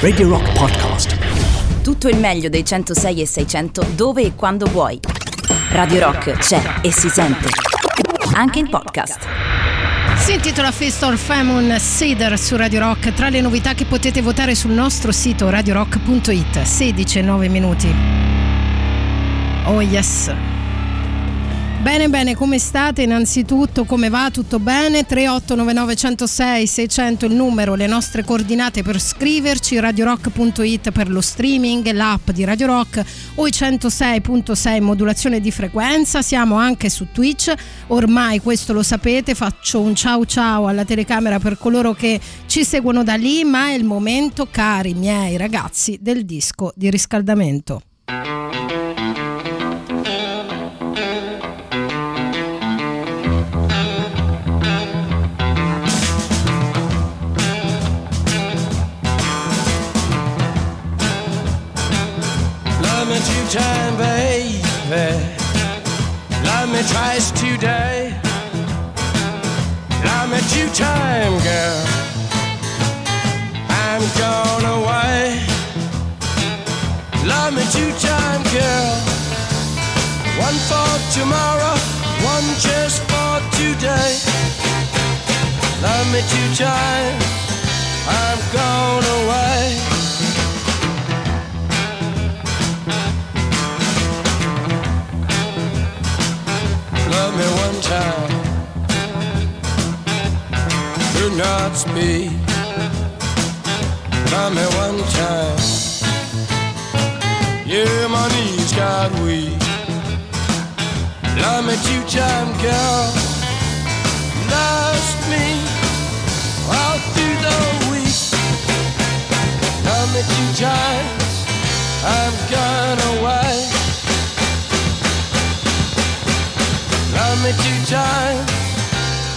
Radio Rock Podcast. Tutto il meglio dei 106 e 600 dove e quando vuoi. Radio Rock c'è e si sente. Anche in podcast. Si intitola Fist or Famine Cedar su Radio Rock tra le novità che potete votare sul nostro sito radiorock.it 16 e 9 minuti. Oh yes. Bene, bene, come state? Innanzitutto, come va? Tutto bene? 3899 106 600 il numero, le nostre coordinate per scriverci, radiorock.it per lo streaming, l'app di Radio Rock o i 106.6 modulazione di frequenza. Siamo anche su Twitch, ormai questo lo sapete, faccio un ciao ciao alla telecamera per coloro che ci seguono da lì, ma è il momento, cari miei ragazzi, del disco di riscaldamento. Me twice today. Love me two time, girl. I'm gone away. Love me two time, girl. One for tomorrow, one just for today. Love me two time. I'm gone away. Do not speak. Love me one time. Yeah, my knees got weak. Love me two time, girl. Lost me all through the week. Love me two times. I'm gone away. love me two times,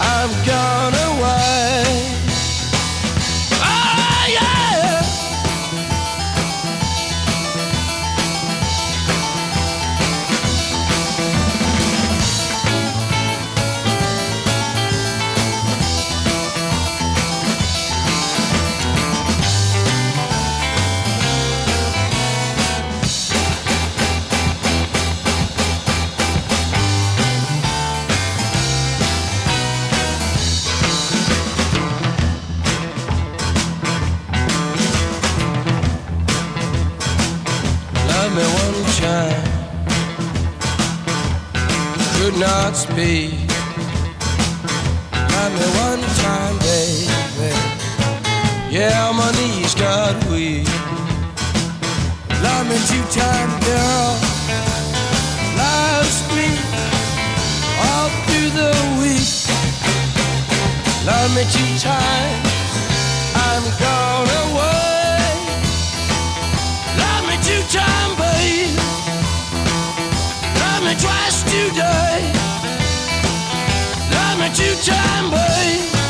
I'm gone away. Time. Could not speak. Love me one time, baby. Yeah, my knees got weak. Love me two time, girl. Lost me all through the week. Love me two times. I'm gone away. Twice today. Love me two time, babe.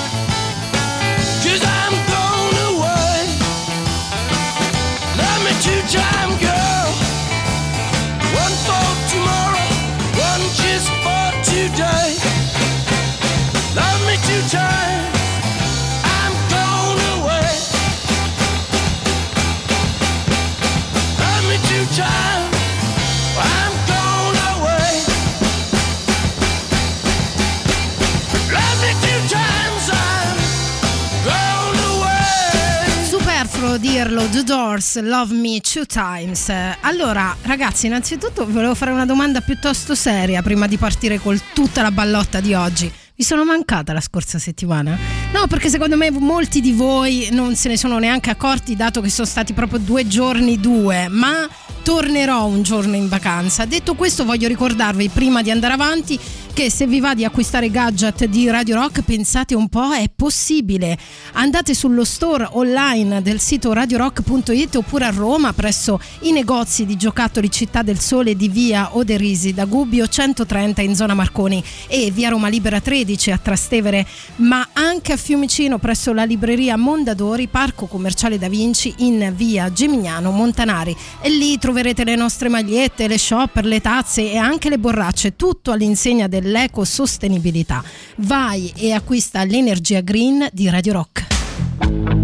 Dirlo, The Doors, Love Me Two Times. Allora, ragazzi, innanzitutto volevo fare una domanda piuttosto seria prima di partire con tutta la ballotta di oggi. Vi sono mancata la scorsa settimana? No, perché secondo me molti di voi non se ne sono neanche accorti, dato che sono stati proprio due giorni due, ma tornerò un giorno in vacanza. Detto questo, voglio ricordarvi prima di andare avanti che se vi va di acquistare gadget di Radio Rock, pensate un po', è possibile. Andate sullo store online del sito radiorock.it oppure a Roma presso i negozi di giocattoli Città del Sole di via Oderisi da Gubbio 130 in zona Marconi e via Roma Libera 13 a Trastevere, ma anche a Fiumicino presso la libreria Mondadori, Parco Commerciale Da Vinci in via Gemignano Montanari. E lì troverete le nostre magliette, le shopper, le tazze e anche le borracce, tutto all'insegna dell'ecosostenibilità. Vai e acquista l'energia green di Radio Rock.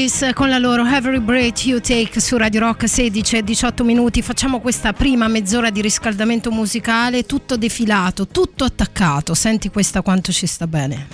Police con la loro Every Breath You Take su Radio Rock 16 e 18 minuti. Facciamo questa prima mezz'ora di riscaldamento musicale, tutto defilato, tutto attaccato. Senti questa quanto ci sta bene.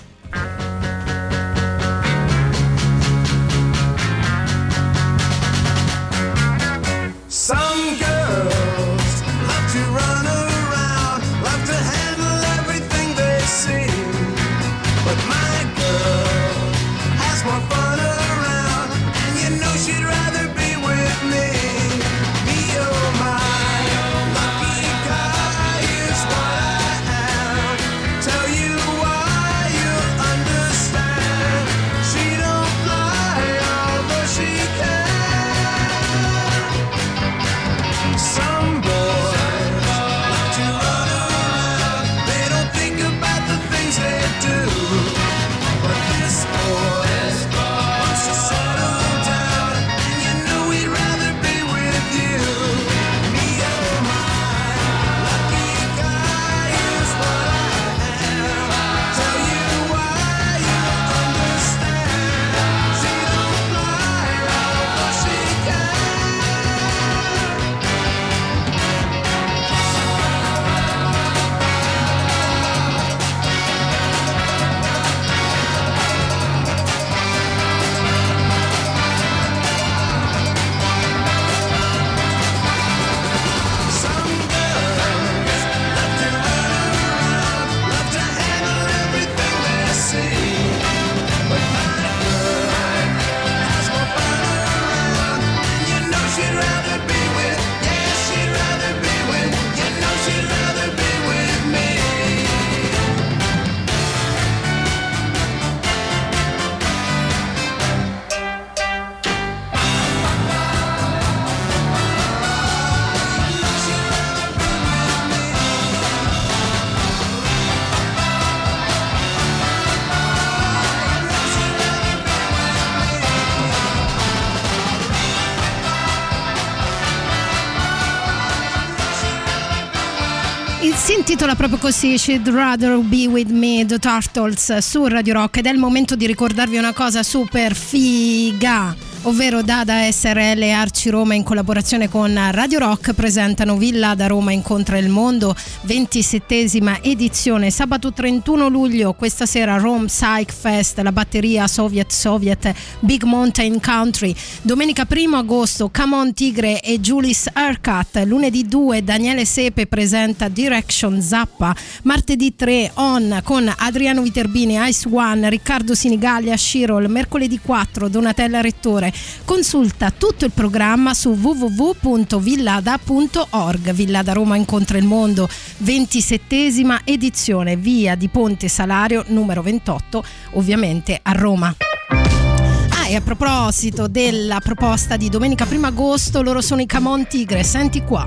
Proprio così She'd Rather Be With Me, The Turtles su Radio Rock ed è il momento di ricordarvi una cosa super figa ovvero Dada SRL e Arci Roma in collaborazione con Radio Rock presentano Villa da Roma incontra il mondo, 27esima edizione, sabato 31 luglio, questa sera Rome Psych Fest, la batteria Soviet Soviet Big Mountain Country, domenica 1 agosto Come On Tigre e Julis Haircut, lunedì 2 Daniele Sepe presenta Direction Zappa, martedì 3 On con Adriano Viterbini, Ice One, Riccardo Sinigallia, Shirol, mercoledì 4 Donatella Rettore, Consulta tutto il programma su www.villada.org. Villada Roma incontra il mondo, 27esima edizione, via di Ponte Salario numero 28, ovviamente a Roma. Ah, e a proposito della proposta di domenica 1 agosto, loro sono i Camon Tigre, senti qua.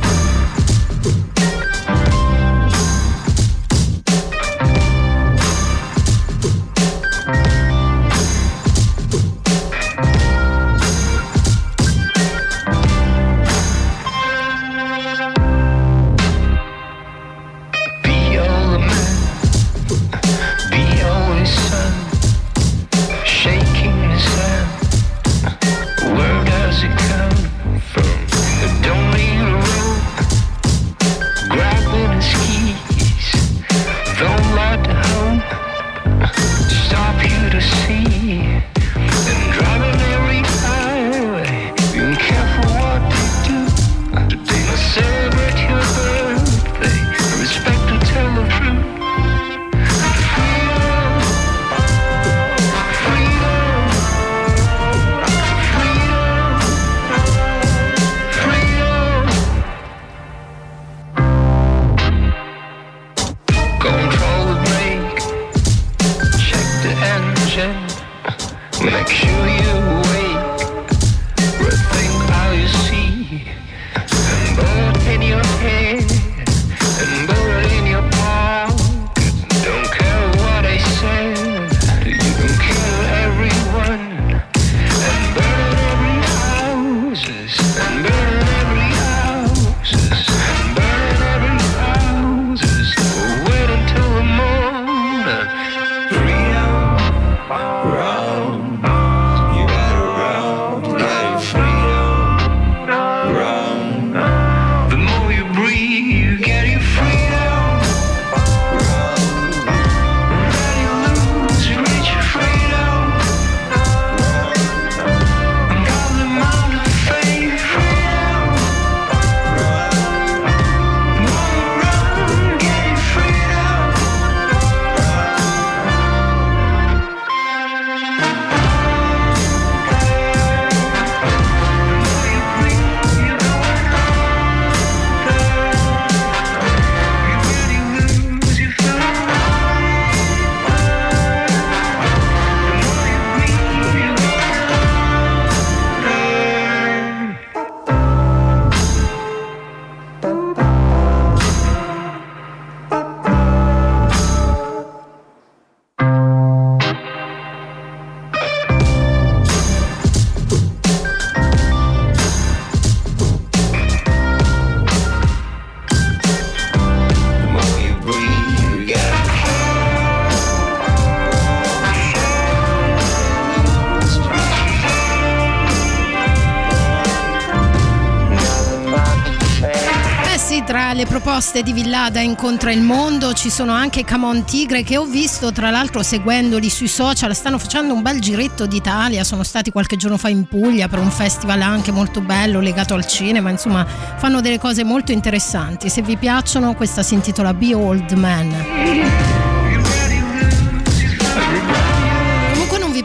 Proposte di Villada incontra il mondo, ci sono anche Camon Tigre che ho visto tra l'altro seguendoli sui social, stanno facendo un bel giretto d'Italia, sono stati qualche giorno fa in Puglia per un festival anche molto bello legato al cinema, insomma fanno delle cose molto interessanti, se vi piacciono questa si intitola Be Old Man.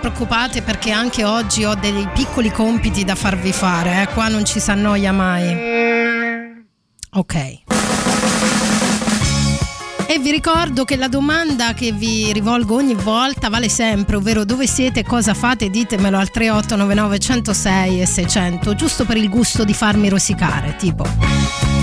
Preoccupate perché anche oggi ho dei piccoli compiti da farvi fare, eh? qua non ci si annoia mai. Ok. Vi ricordo che la domanda che vi rivolgo ogni volta vale sempre, ovvero dove siete, cosa fate, ditemelo al 3899 106 e 600, giusto per il gusto di farmi rosicare, tipo.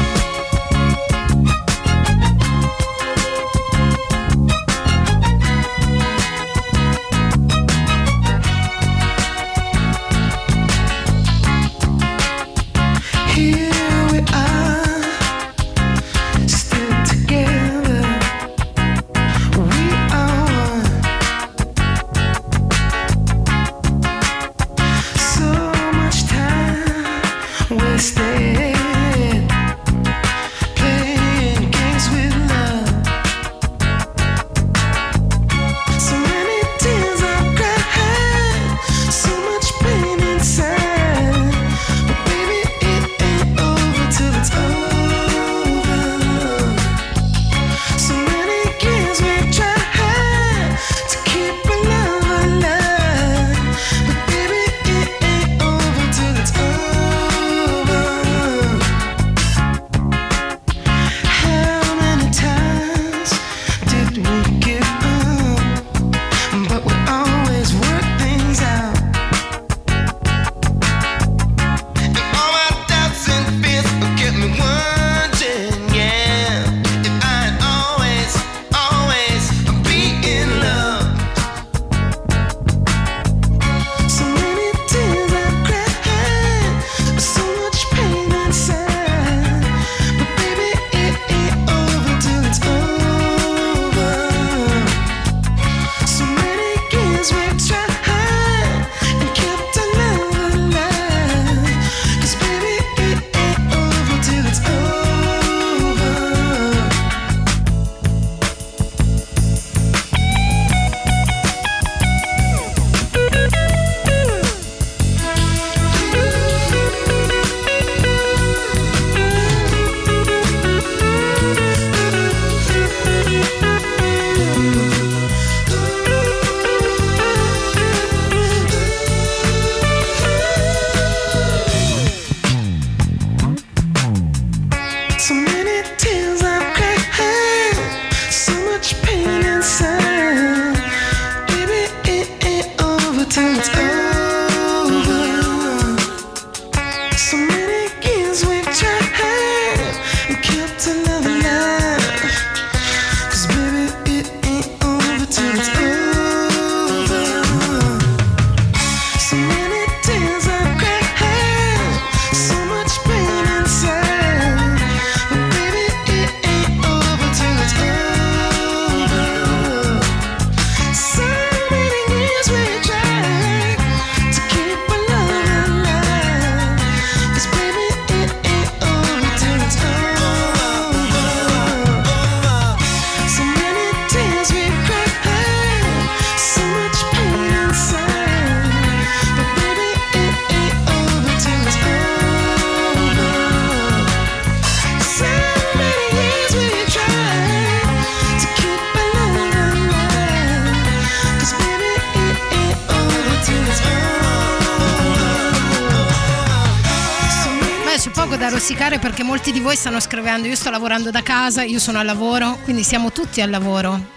Voi stanno scrivendo io sto lavorando da casa, io sono al lavoro, quindi siamo tutti al lavoro.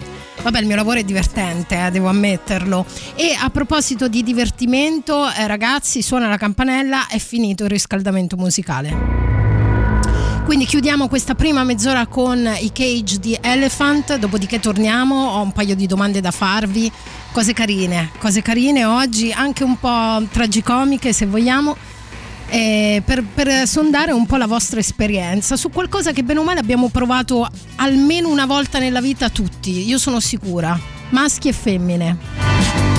Vabbè, il mio lavoro è divertente, eh, devo ammetterlo. E a proposito di divertimento, eh, ragazzi, suona la campanella, è finito il riscaldamento musicale. Quindi chiudiamo questa prima mezz'ora con i cage di Elephant, dopodiché torniamo, ho un paio di domande da farvi, cose carine, cose carine oggi, anche un po' tragicomiche se vogliamo eh, per, per, sondare un po' la vostra esperienza su qualcosa che bene o male abbiamo provato almeno una volta nella vita tutti, io sono sicura, maschi e femmine.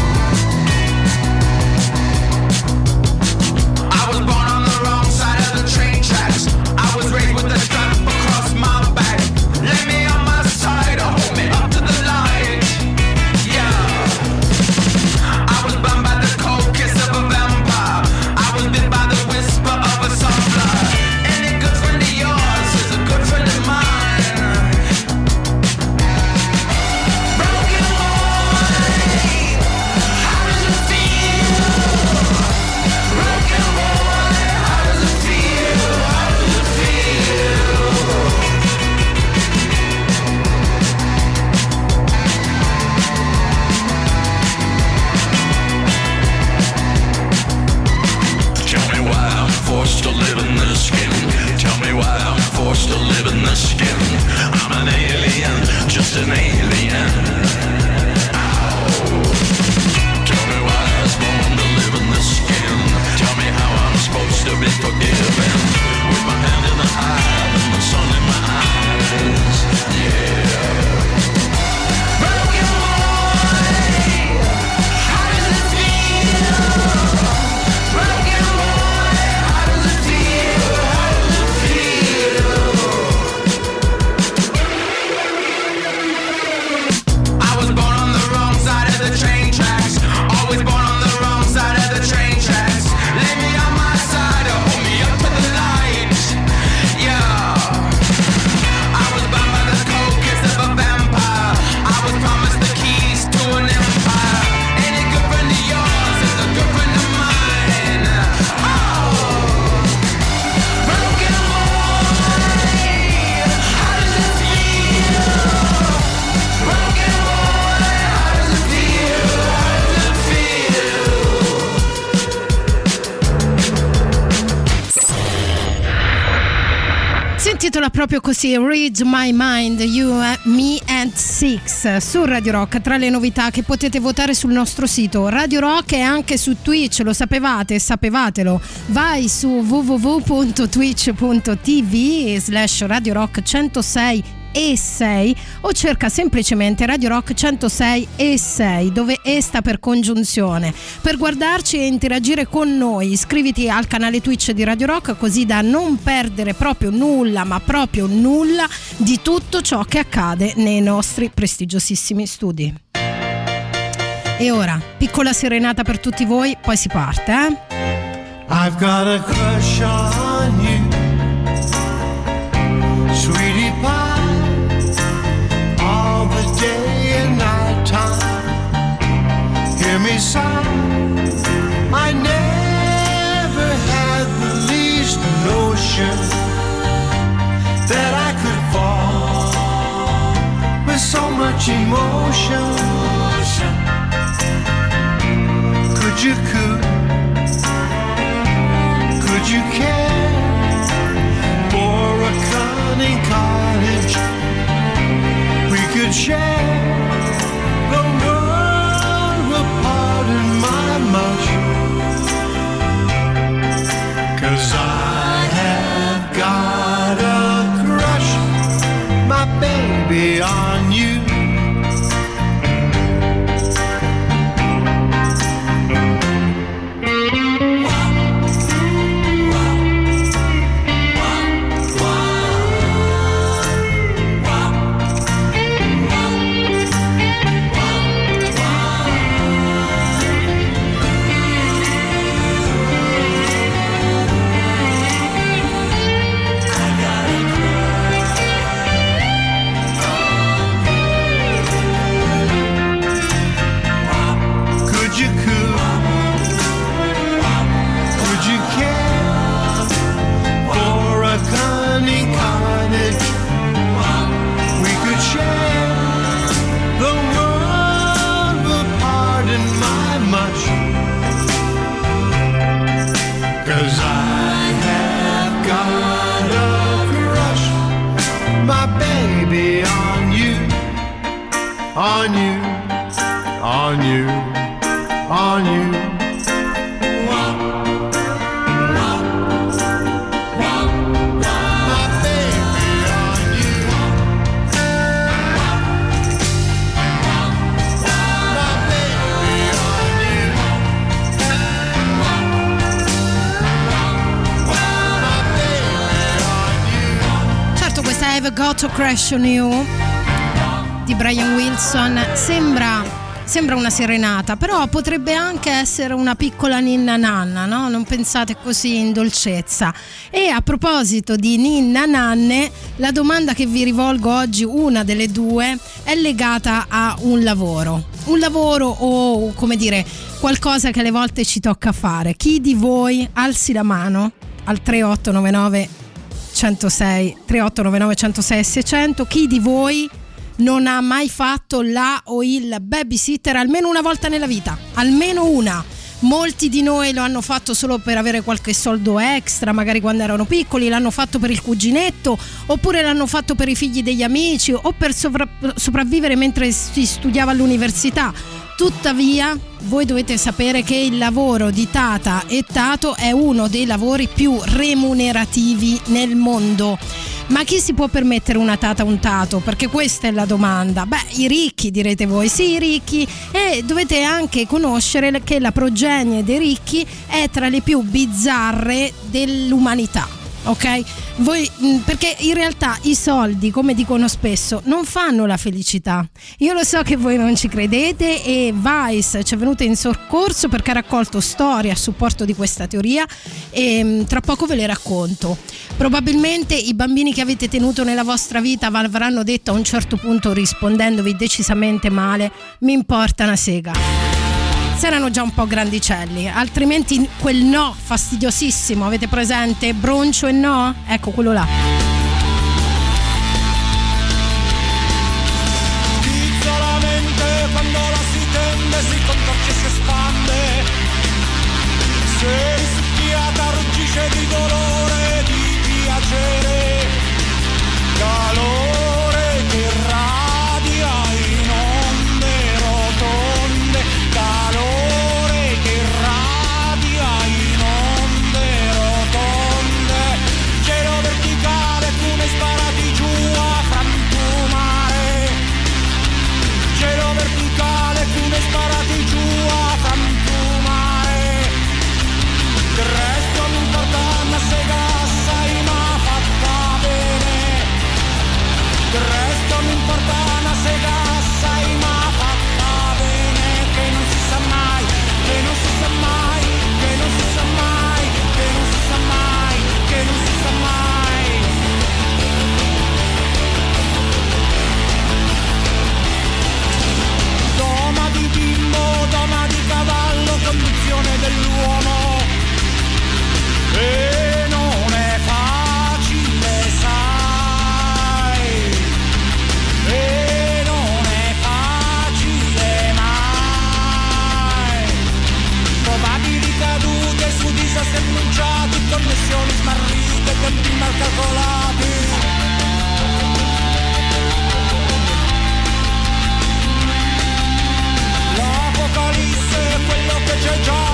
Proprio così, Read My Mind, You, Me and Six su Radio Rock, tra le novità che potete votare sul nostro sito. Radio Rock e anche su Twitch, lo sapevate, sapevatelo, vai su www.twitch.tv slash Radio Rock 106 e 6 o cerca semplicemente Radio Rock 106 e 6 dove E sta per congiunzione. Per guardarci e interagire con noi iscriviti al canale Twitch di Radio Rock così da non perdere proprio nulla ma proprio nulla di tutto ciò che accade nei nostri prestigiosissimi studi. E ora, piccola serenata per tutti voi, poi si parte, eh? I've got a crush on Got to Crash on You di Brian Wilson sembra, sembra una serenata, però potrebbe anche essere una piccola ninna nanna, no? Non pensate così in dolcezza. E a proposito di ninna nanne, la domanda che vi rivolgo oggi, una delle due, è legata a un lavoro. Un lavoro o, come dire, qualcosa che alle volte ci tocca fare. Chi di voi alzi la mano al 3899 106 3899 106 600 chi di voi non ha mai fatto la o il babysitter almeno una volta nella vita? Almeno una. Molti di noi lo hanno fatto solo per avere qualche soldo extra magari quando erano piccoli l'hanno fatto per il cuginetto oppure l'hanno fatto per i figli degli amici o per sovra- sopravvivere mentre si studiava all'università Tuttavia, voi dovete sapere che il lavoro di Tata e Tato è uno dei lavori più remunerativi nel mondo. Ma chi si può permettere una Tata un Tato? Perché questa è la domanda. Beh, i ricchi direte voi, sì, i ricchi. E dovete anche conoscere che la progenie dei ricchi è tra le più bizzarre dell'umanità ok? Voi, mh, perché in realtà i soldi, come dicono spesso, non fanno la felicità. Io lo so che voi non ci credete e Vice ci è venuta in soccorso perché ha raccolto storie a supporto di questa teoria e mh, tra poco ve le racconto. Probabilmente i bambini che avete tenuto nella vostra vita vi avranno detto a un certo punto rispondendovi decisamente male, mi importa una sega se erano già un po' grandicelli, altrimenti quel no fastidiosissimo, avete presente? Broncio e no? Ecco quello là. tempi mal calcolati. L'apocalisse è quello che c'è già.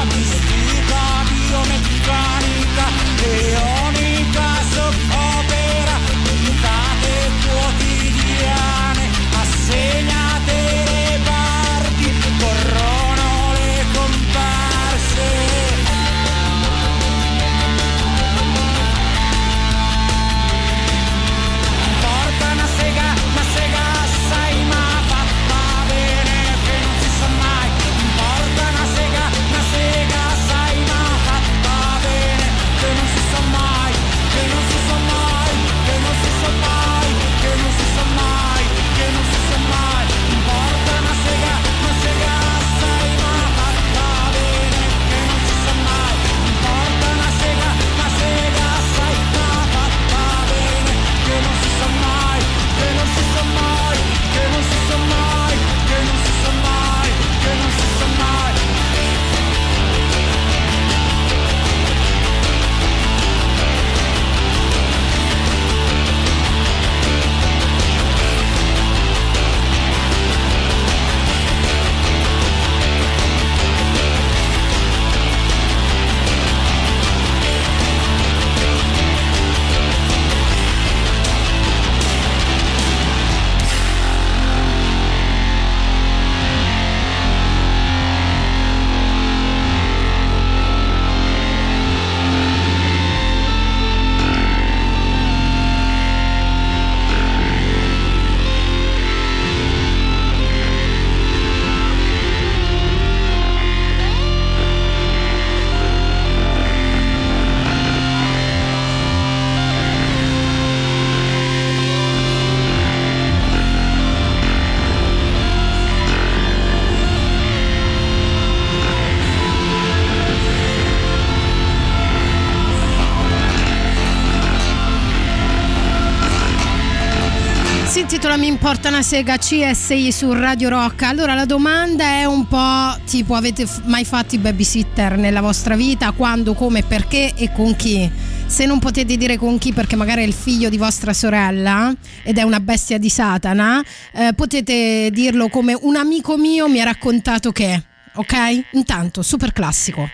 Importa una sega CSI su Radio Rock. Allora la domanda è un po' tipo avete mai fatto i babysitter nella vostra vita? Quando, come, perché e con chi? Se non potete dire con chi perché magari è il figlio di vostra sorella ed è una bestia di Satana, eh, potete dirlo come un amico mio mi ha raccontato che, ok? Intanto, super classico.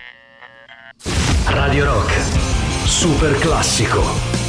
Radio Rock. Super classico.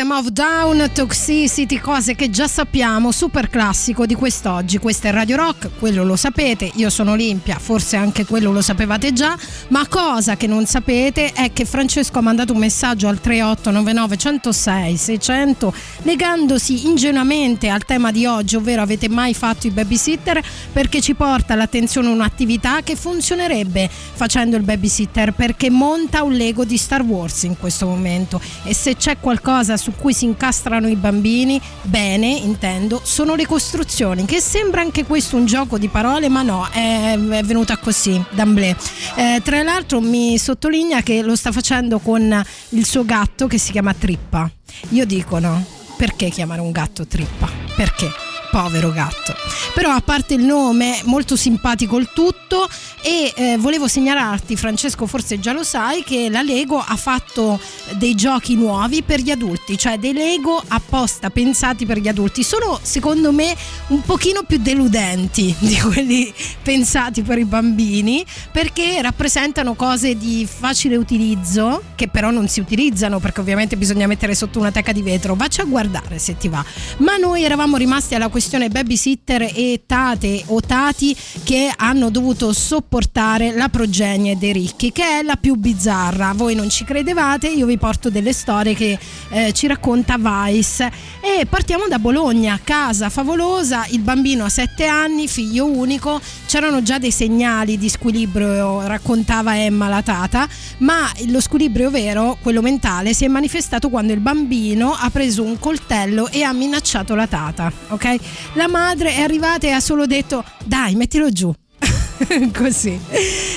System of Down, Toxicity, cose che già sappiamo, super classico di quest'oggi. Questo è Radio Rock, quello lo sapete, io sono Olimpia, forse anche quello lo sapevate già, ma cosa che non sapete è che Francesco ha mandato un messaggio al 3899 106 600 legandosi ingenuamente al tema di oggi, ovvero avete mai fatto i babysitter, perché ci porta all'attenzione un'attività che funzionerebbe facendo il babysitter, perché monta un Lego di Star Wars in questo momento e se c'è qualcosa su cui si incastrano i bambini, bene, intendo, sono le costruzioni, che sembra anche questo un gioco di parole, ma no, è, è venuta così, d'amblè. Eh, tra l'altro mi sottolinea che lo sta facendo con il suo gatto che si chiama Trippa. Io dico no, perché chiamare un gatto Trippa? Perché? Povero gatto. Però a parte il nome, molto simpatico il tutto e eh, volevo segnalarti, Francesco, forse già lo sai, che la Lego ha fatto dei giochi nuovi per gli adulti, cioè dei Lego apposta pensati per gli adulti. Sono secondo me un pochino più deludenti di quelli pensati per i bambini perché rappresentano cose di facile utilizzo che però non si utilizzano perché ovviamente bisogna mettere sotto una teca di vetro. Vacci a guardare se ti va. Ma noi eravamo rimasti alla questione babysitter e tate o tati che hanno dovuto sopportare la progenie dei ricchi, che è la più bizzarra. Voi non ci credevate, io vi porto delle storie che eh, ci racconta Vice. E partiamo da Bologna, casa favolosa, il bambino ha 7 anni, figlio unico, c'erano già dei segnali di squilibrio, raccontava Emma la tata, ma lo squilibrio vero, quello mentale, si è manifestato quando il bambino ha preso un coltello e ha minacciato la tata, ok? La madre è arrivata e ha solo detto "Dai, mettilo giù". Così.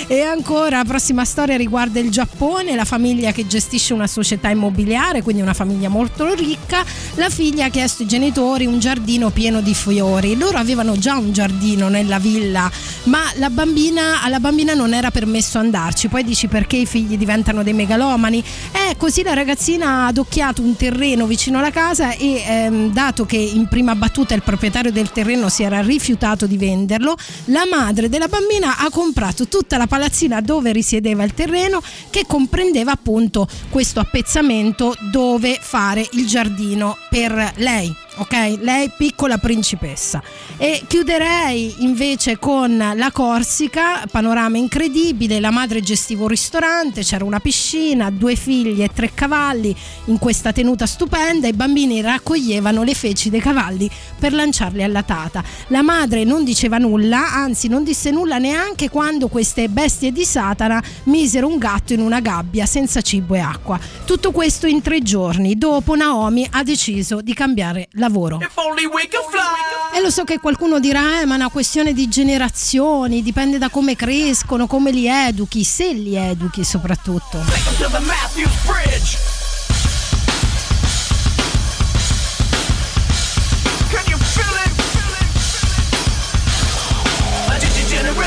E ancora, prossima storia riguarda il Giappone, la famiglia che gestisce una società immobiliare, quindi una famiglia molto ricca. La figlia ha chiesto ai genitori un giardino pieno di fiori. Loro avevano già un giardino nella villa, ma la bambina, alla bambina non era permesso andarci. Poi dici perché i figli diventano dei megalomani? Eh, così la ragazzina ha adocchiato un terreno vicino alla casa e ehm, dato che in prima battuta il proprietario del terreno si era rifiutato di venderlo, la madre della bambina ha comprato tutta la palazzina dove risiedeva il terreno che comprendeva appunto questo appezzamento dove fare il giardino per lei. Ok, lei piccola principessa. E chiuderei invece con la Corsica, panorama incredibile, la madre gestiva un ristorante, c'era una piscina, due figli e tre cavalli in questa tenuta stupenda, i bambini raccoglievano le feci dei cavalli per lanciarle alla tata. La madre non diceva nulla, anzi non disse nulla neanche quando queste bestie di Satana misero un gatto in una gabbia senza cibo e acqua. Tutto questo in tre giorni. Dopo Naomi ha deciso di cambiare lavoro. E lo so che qualcuno dirà, eh, ma è una questione di generazioni, dipende da come crescono, come li educhi, se li educhi soprattutto.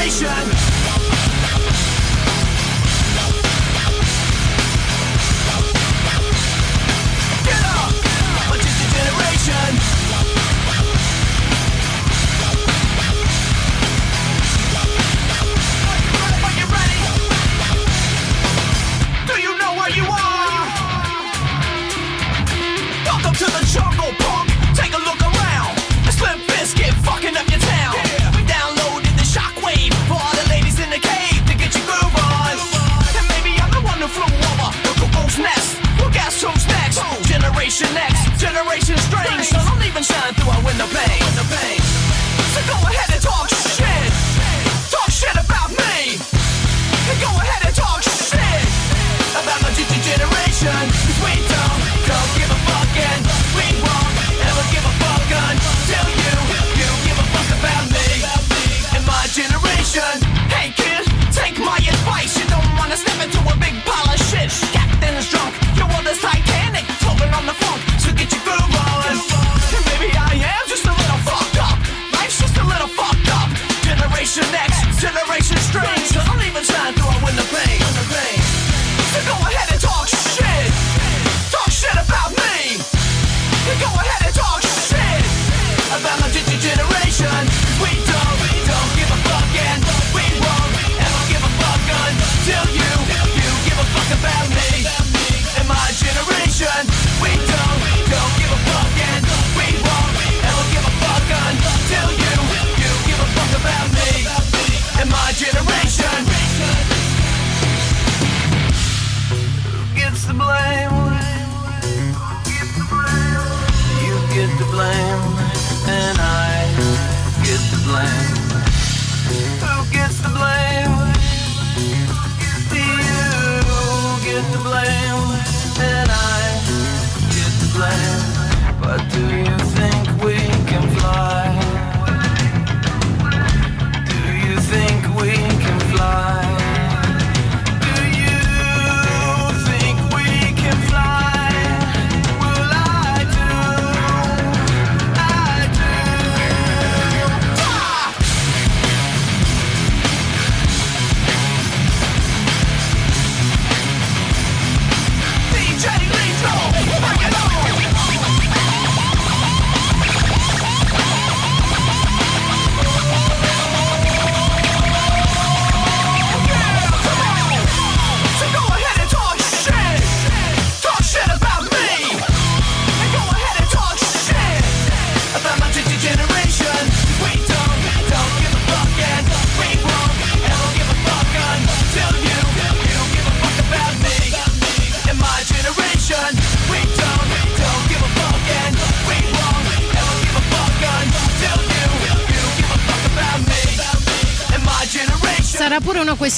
Take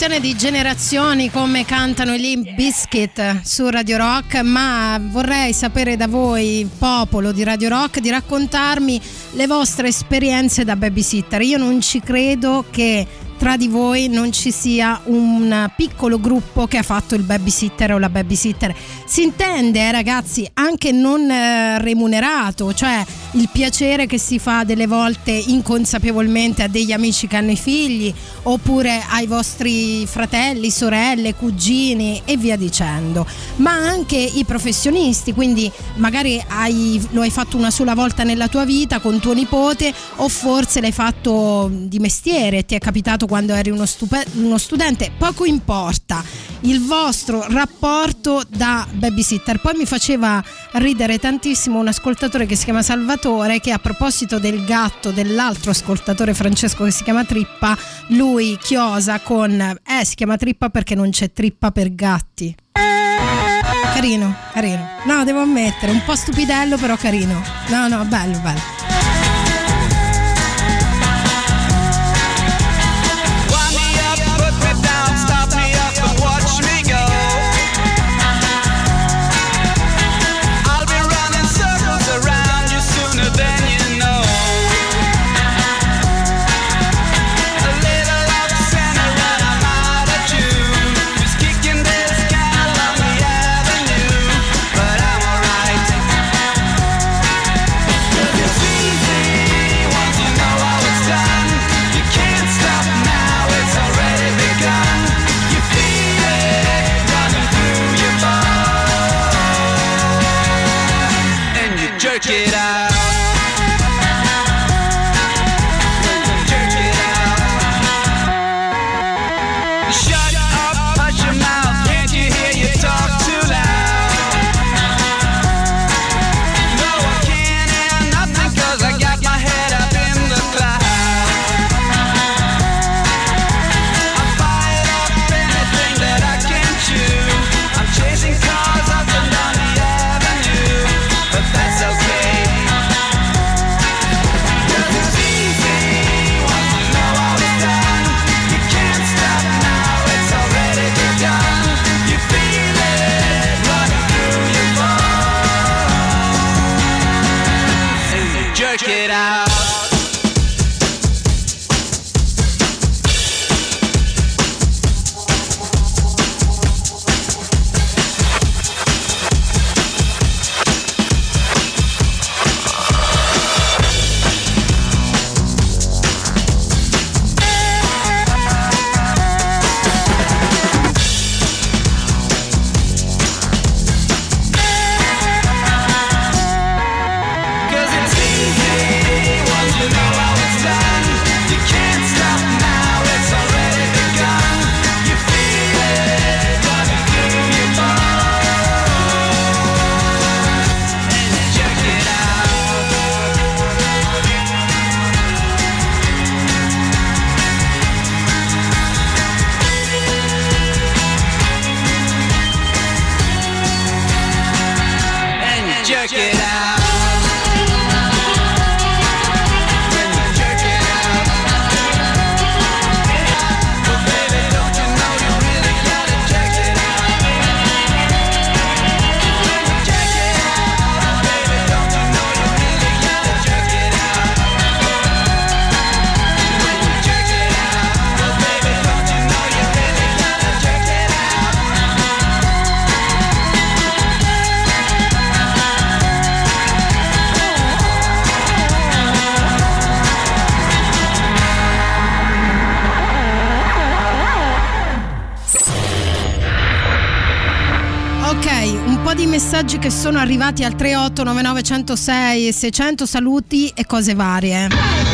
questione di generazioni come cantano i Limp Biscuit su Radio Rock, ma vorrei sapere da voi, popolo di Radio Rock, di raccontarmi le vostre esperienze da babysitter. Io non ci credo che tra di voi non ci sia un piccolo gruppo che ha fatto il babysitter o la babysitter. Si intende, eh, ragazzi, anche non eh, remunerato, cioè il piacere che si fa delle volte inconsapevolmente a degli amici che hanno i figli oppure ai vostri fratelli, sorelle, cugini e via dicendo. Ma anche i professionisti, quindi magari hai, lo hai fatto una sola volta nella tua vita con tuo nipote o forse l'hai fatto di mestiere, ti è capitato quando eri uno, stupe- uno studente, poco importa il vostro rapporto da babysitter. Poi mi faceva ridere tantissimo un ascoltatore che si chiama Salvatore che a proposito del gatto dell'altro ascoltatore Francesco che si chiama Trippa, lui chiosa con eh si chiama Trippa perché non c'è trippa per gatti. Carino, carino. No, devo ammettere, un po' stupidello però carino. No, no, bello, bello. Ok, un po' di messaggi che sono arrivati al 38 106 600 saluti e cose varie.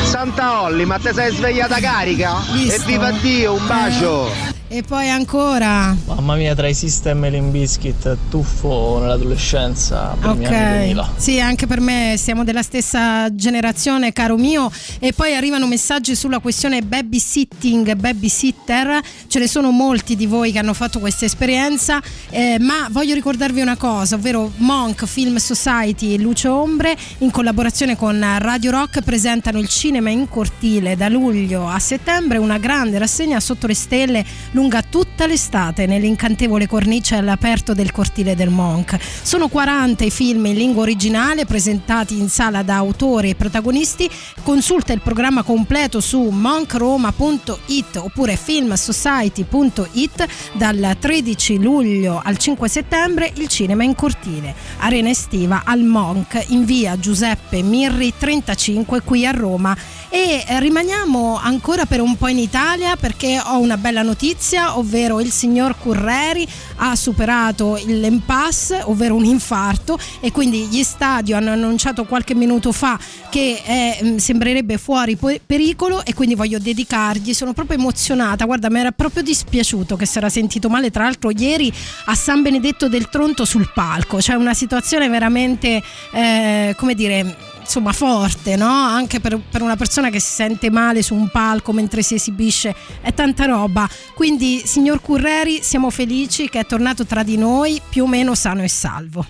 Santa Olli, ma te sei svegliata carica? Visto? E viva Dio, un bacio! E poi ancora. Mamma mia, tra i System e l'Imbiskit, tuffo nell'adolescenza, primi anni 2000. Ok, sì, anche per me siamo della stessa generazione, caro mio. E poi arrivano messaggi sulla questione babysitting, babysitter. Ce ne sono molti di voi che hanno fatto questa esperienza. eh, ma voglio ricordarvi una cosa, ovvero Monk Film Society e Luce Ombre, in collaborazione con Radio Rock, presentano il cinema in cortile da luglio a settembre. Una grande rassegna sotto le stelle lunga tutta l'estate nell'incantevole cornice all'aperto del cortile del Monk. Sono 40 i film in lingua originale presentati in sala da autori e protagonisti. Consulta il programma completo su monkroma.it oppure filmsociety.it dal 13 luglio al 5 settembre il cinema in cortile. Arena estiva al Monk in via Giuseppe Mirri 35 qui a Roma e eh, rimaniamo ancora per un po' in Italia perché ho una bella notizia, ovvero il signor Curreri ha superato l'impasse, ovvero un infarto e quindi gli stadio hanno annunciato qualche minuto fa che è, mh, sembrerebbe fuori pericolo e quindi voglio dedicargli, sono proprio emozionata, guarda mi era proprio dispiaciuto che si era sentito male. Tra l'altro ieri a San Benedetto del Tronto sul palco, cioè una situazione veramente, eh, come dire insomma forte, no? Anche per, per una persona che si sente male su un palco mentre si esibisce, è tanta roba. Quindi, signor Curreri, siamo felici che è tornato tra di noi più o meno sano e salvo.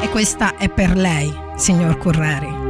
E questa è per lei, signor Curreri.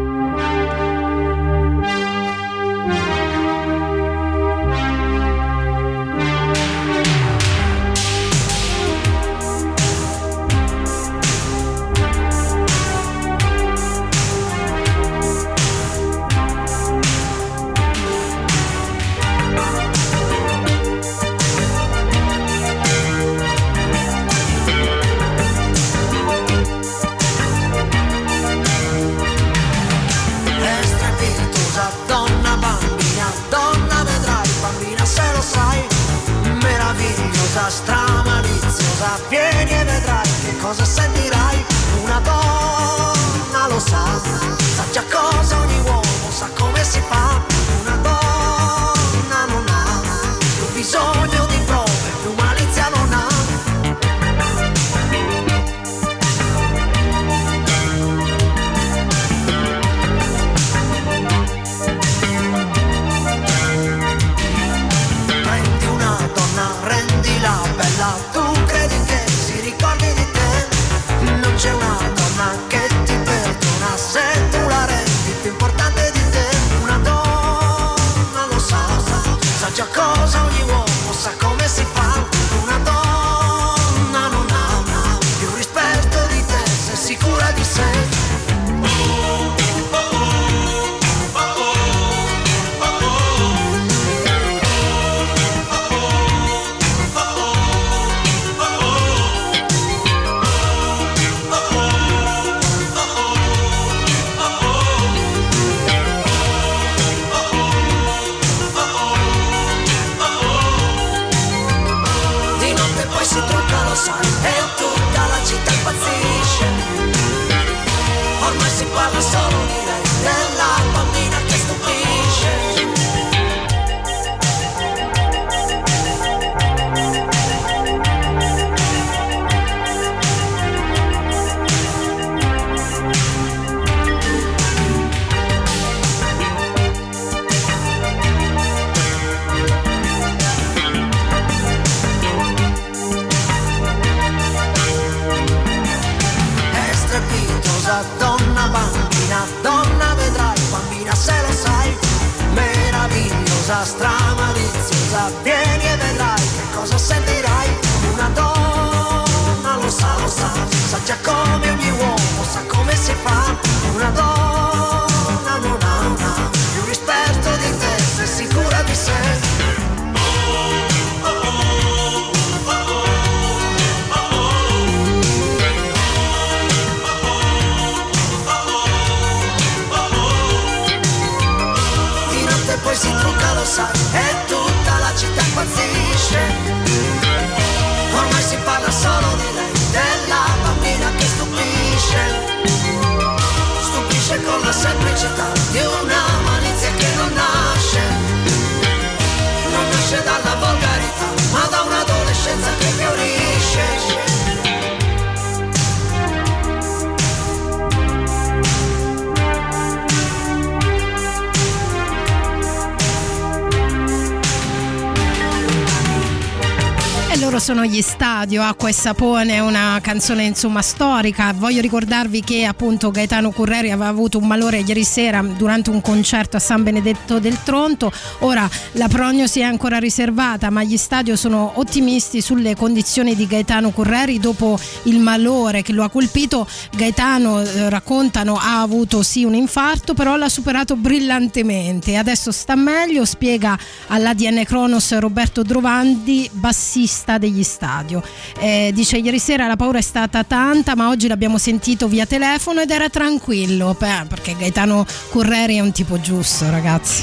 Stadio, acqua e sapone, una canzone insomma storica. Voglio ricordarvi che appunto Gaetano Curreri aveva avuto un malore ieri sera durante un concerto a San Benedetto del Tronto. Ora la prognosi è ancora riservata, ma gli stadio sono ottimisti sulle condizioni di Gaetano Curreri dopo il malore che lo ha colpito. Gaetano eh, raccontano ha avuto sì un infarto, però l'ha superato brillantemente. Adesso sta meglio, spiega all'ADN Cronos Roberto Drovandi, bassista degli stadio. Eh, dice ieri sera la paura è stata tanta, ma oggi l'abbiamo sentito via telefono ed era tranquillo, beh, perché Gaetano Curreri è un tipo giusto, ragazzi.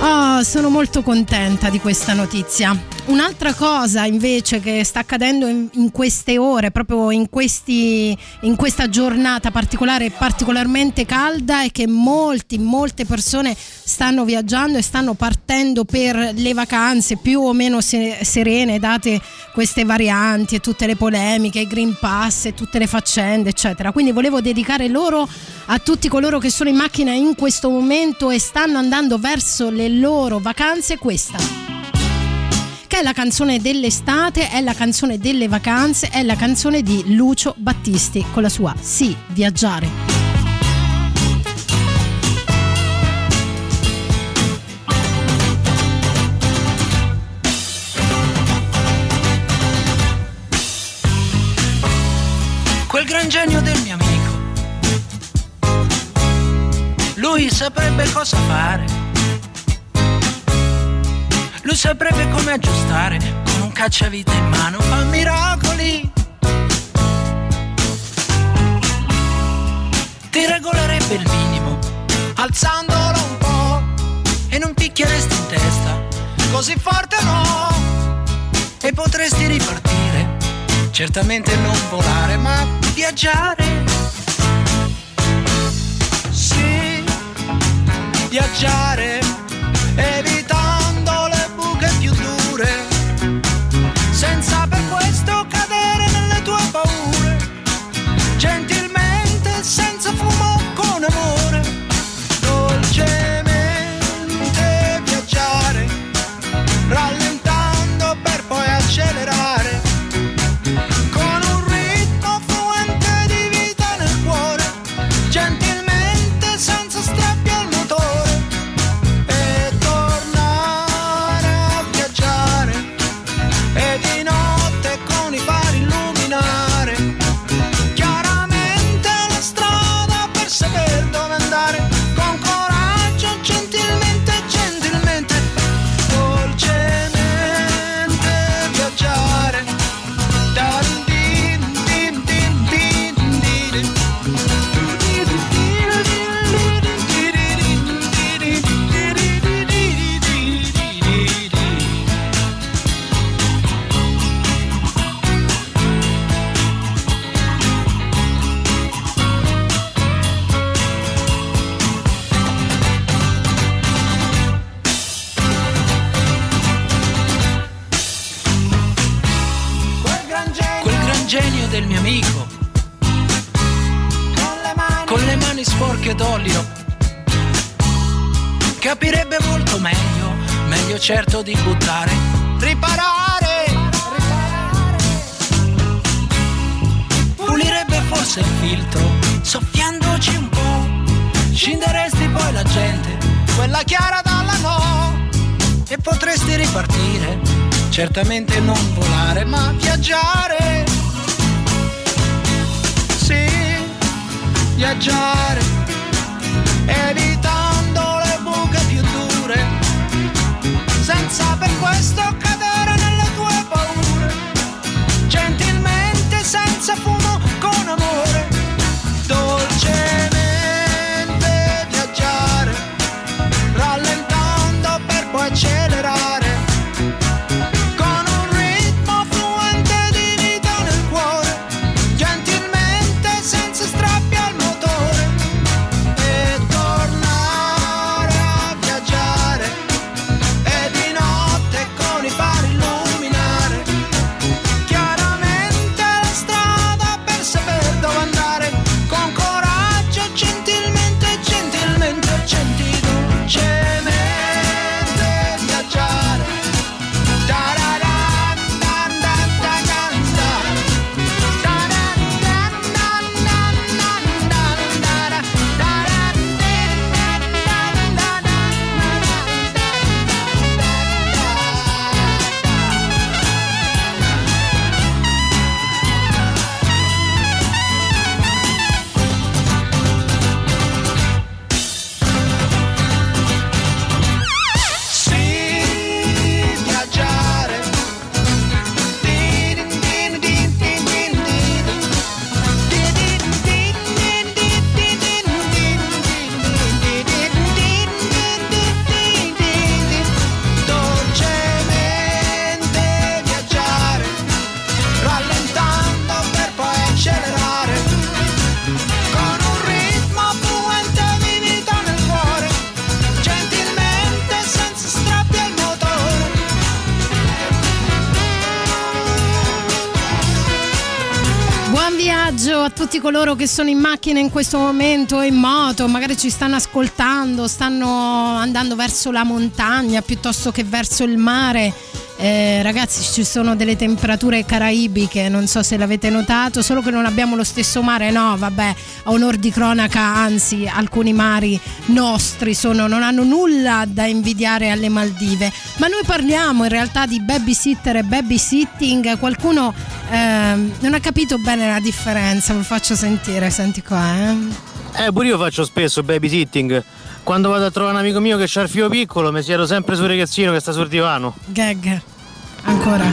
Oh, sono molto contenta di questa notizia. Un'altra cosa invece che sta accadendo in, in queste ore, proprio in, questi, in questa giornata particolare, particolarmente calda, è che molti, molte persone stanno viaggiando e stanno partendo per le vacanze più o meno serene, date queste varianti e tutte le polemiche, il Green Pass e tutte le faccende, eccetera. Quindi volevo dedicare loro a tutti coloro che sono in macchina in questo momento e stanno andando verso le loro vacanze questa che è la canzone dell'estate, è la canzone delle vacanze, è la canzone di Lucio Battisti con la sua Sì, viaggiare. quel gran genio del mio amico. Lui saprebbe cosa fare lui saprebbe come aggiustare con un cacciavite in mano, fa miracoli. Ti regolerebbe il minimo, alzandolo un po' e non picchieresti in testa, così forte no. E potresti ripartire, certamente non volare, ma viaggiare. Sì, viaggiare, certamente messaggio a tutti coloro che sono in macchina in questo momento, in moto, magari ci stanno ascoltando, stanno andando verso la montagna piuttosto che verso il mare. Eh, ragazzi, ci sono delle temperature caraibiche, non so se l'avete notato, solo che non abbiamo lo stesso mare, no, vabbè, a onor di cronaca, anzi, alcuni mari nostri sono, non hanno nulla da invidiare alle Maldive. Ma noi parliamo in realtà di babysitter e babysitting. Qualcuno eh, non ha capito bene la differenza, ve lo faccio sentire, senti qua, eh. Eh, pure io faccio spesso babysitting. Quando vado a trovare un amico mio che ha il figlio piccolo, mi siedo sempre sul ragazzino che sta sul divano. Gag. Ancora.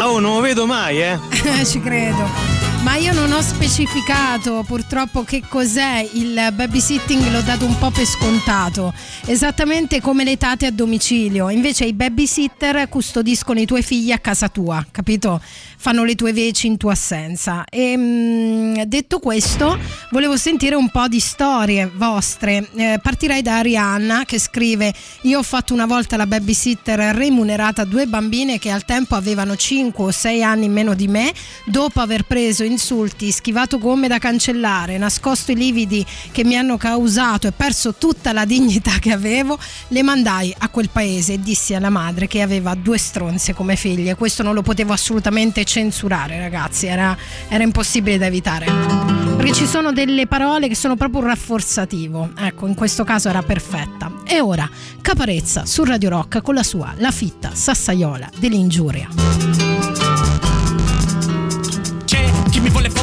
Oh, non lo vedo mai, eh. Ci credo. Ma io non ho specificato purtroppo che cos'è il babysitting, l'ho dato un po' per scontato, esattamente come le tate a domicilio. Invece i babysitter custodiscono i tuoi figli a casa tua, capito? Fanno le tue veci in tua assenza. E mh, detto questo, volevo sentire un po' di storie vostre. Eh, partirei da Arianna che scrive: Io ho fatto una volta la babysitter remunerata a due bambine che al tempo avevano 5 o 6 anni meno di me, dopo aver preso insulti, schivato gomme da cancellare, nascosto i lividi che mi hanno causato e perso tutta la dignità che avevo, le mandai a quel paese e dissi alla madre che aveva due stronze come figlie. Questo non lo potevo assolutamente censurare, ragazzi, era, era impossibile da evitare. Perché ci sono delle parole che sono proprio un rafforzativo. Ecco, in questo caso era perfetta. E ora, Caparezza su Radio Rock con la sua La fitta sassaiola dell'ingiuria.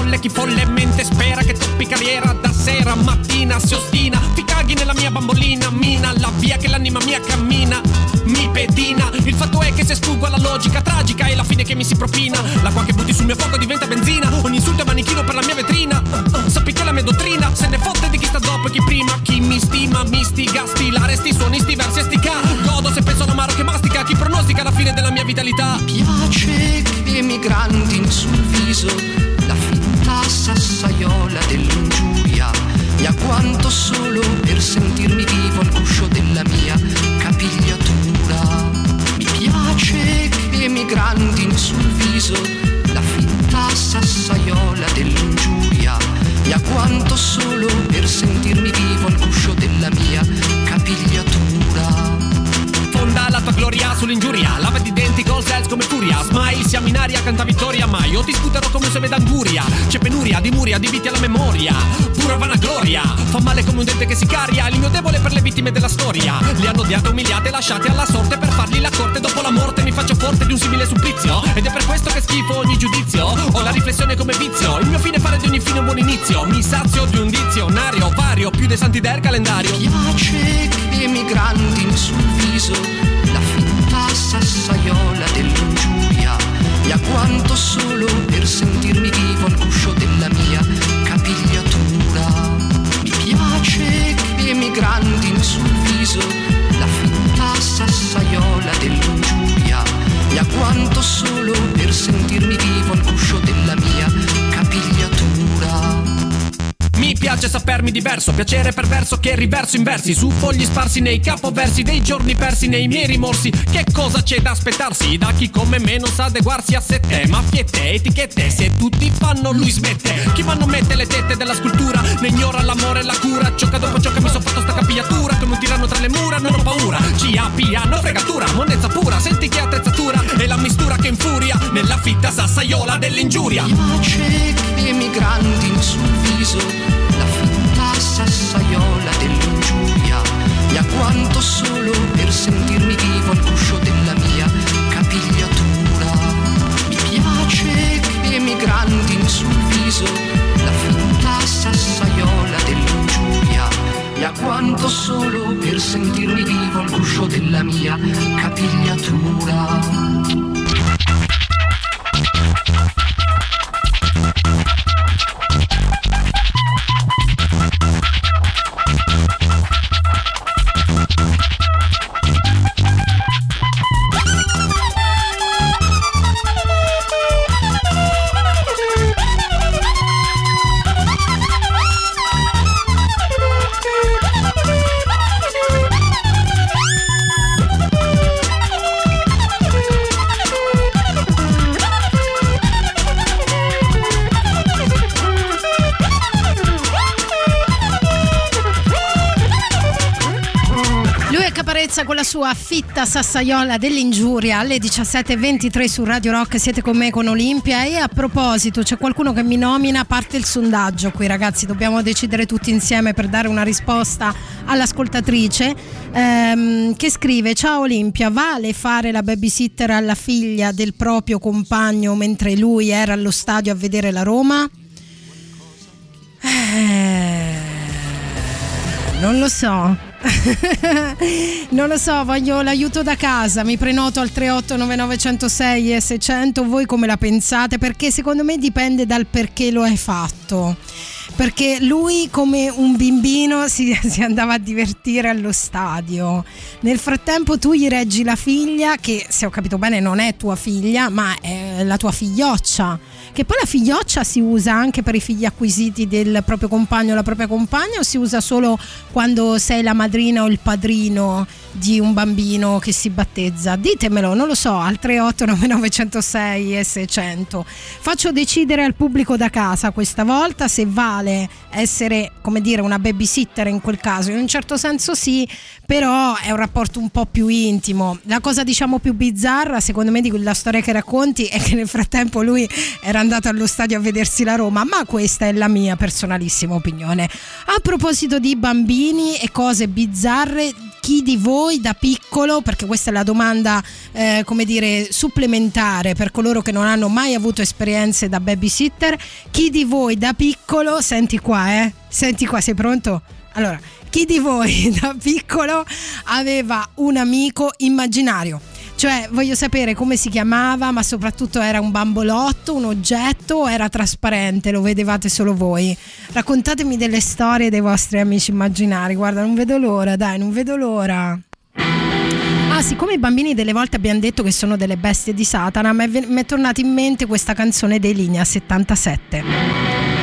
Folle, chi follemente spera che toppi carriera da sera a mattina si ostina. Ti nella mia bambolina, mina la via che l'anima mia cammina. Mi pedina, il fatto è che se sfuggo alla logica tragica è la fine che mi si propina. L'acqua che butti sul mio fuoco diventa benzina. Ogni insulto è manichino per la mia vetrina. Sappi che la mia dottrina se ne fotte di chi sta dopo e chi prima. Chi mi stima, mi stiga, stilare sti suoni, sti versi e sti ca. Godo se penso all'amaro che mastica. Chi pronostica la fine della mia vitalità. Piace che i migranti sul viso sassaiola dell'ingiuria. Mi agguanto solo per sentirmi vivo al guscio della mia capigliatura. Mi piace che i migranti sul viso la fitta sassaiola dell'ingiuria. Mi agguanto solo per sentirmi vivo al guscio della mia capigliatura la tua gloria sull'ingiuria. Lava di denti col sels come furia. Smile siamo in aria, canta vittoria. Ma io ti sputerò come se d'anguria C'è penuria, di muria, di viti alla memoria Pura vanagloria Fa male come un dente che si caria. Il mio debole per le vittime della storia. Le hanno odiate, umiliate, lasciate alla sorte Per fargli la corte. Dopo la morte Mi faccio forte di un simile supplizio. Ed è per questo che schifo ogni giudizio. Ho la riflessione come vizio. Il mio fine è fare di ogni fine un buon inizio. Mi sazio di un dizionario vario Più dei santi del calendario. Piace che i migranti sul viso la fitta sassaiola dell'ingiuria. Mi agguanto solo per sentirmi vivo al guscio della mia capigliatura mi che i migranti sul viso la fitta sassaiola dell'ingiuria mi agguanto solo per sentirmi vivo al guscio della mia capigliatura Mi piace sapermi diverso, piacere perverso che riverso in versi Su fogli sparsi nei capoversi dei giorni persi nei miei rimorsi Che cosa c'è da aspettarsi? Da chi come me non sa adeguarsi a sette Maffiette, etichette, se tutti fanno lui smette. Chi ma non mette le tette della scultura? Ne ignora l'amore e la cura Ciocca dopo ciò che mi sono fatto sta capigliatura Come un tiranno tra le mura, non ho paura. C.A.P. hanno fregatura, monnezza pura Senti che attrezzatura e la mistura che infuria Nella fitta sassaiola dell'ingiuria. Piace che i migranti sul viso fitta sassaiola dell'ingiuria. Mi agguanto solo per sentirmi vivo al guscio della mia capigliatura. Mi piace che i migranti sul viso la fitta sassaiola dell'ingiuria. Mi agguanto solo per sentirmi vivo al guscio della mia capigliatura Arezza con la sua fitta sassaiola dell'ingiuria alle 17.23 su Radio Rock. Siete con me con Olimpia. E a proposito, c'è qualcuno che mi nomina, parte il sondaggio qui, ragazzi. Dobbiamo decidere tutti insieme per dare una risposta all'ascoltatrice ehm, che scrive: Ciao Olimpia, vale fare la babysitter alla figlia del proprio compagno mentre lui era allo stadio a vedere la Roma? Eh, non lo so. non lo so, voglio l'aiuto da casa, mi prenoto al 3899106 e 600, voi come la pensate? Perché secondo me dipende dal perché lo hai fatto. Perché lui come un bimbino si, si andava a divertire allo stadio. Nel frattempo tu gli reggi la figlia, che se ho capito bene non è tua figlia, ma è la tua figlioccia che poi la figlioccia si usa anche per i figli acquisiti del proprio compagno o la propria compagna o si usa solo quando sei la madrina o il padrino di un bambino che si battezza? Ditemelo, non lo so, al 389906 e 600. Faccio decidere al pubblico da casa questa volta se vale essere, come dire, una babysitter in quel caso. In un certo senso sì, però è un rapporto un po' più intimo. La cosa diciamo più bizzarra, secondo me, di quella storia che racconti è che nel frattempo lui era andato allo stadio a vedersi la Roma, ma questa è la mia personalissima opinione. A proposito di bambini e cose bizzarre, chi di voi da piccolo, perché questa è la domanda eh, come dire supplementare per coloro che non hanno mai avuto esperienze da babysitter, chi di voi da piccolo, senti qua eh, senti qua, sei pronto? Allora, chi di voi da piccolo aveva un amico immaginario? Cioè, voglio sapere come si chiamava, ma soprattutto era un bambolotto, un oggetto o era trasparente, lo vedevate solo voi. Raccontatemi delle storie dei vostri amici immaginari. Guarda, non vedo l'ora, dai, non vedo l'ora. Ah, siccome i bambini delle volte abbiamo detto che sono delle bestie di Satana, mi è, mi è tornata in mente questa canzone dei Linea 77.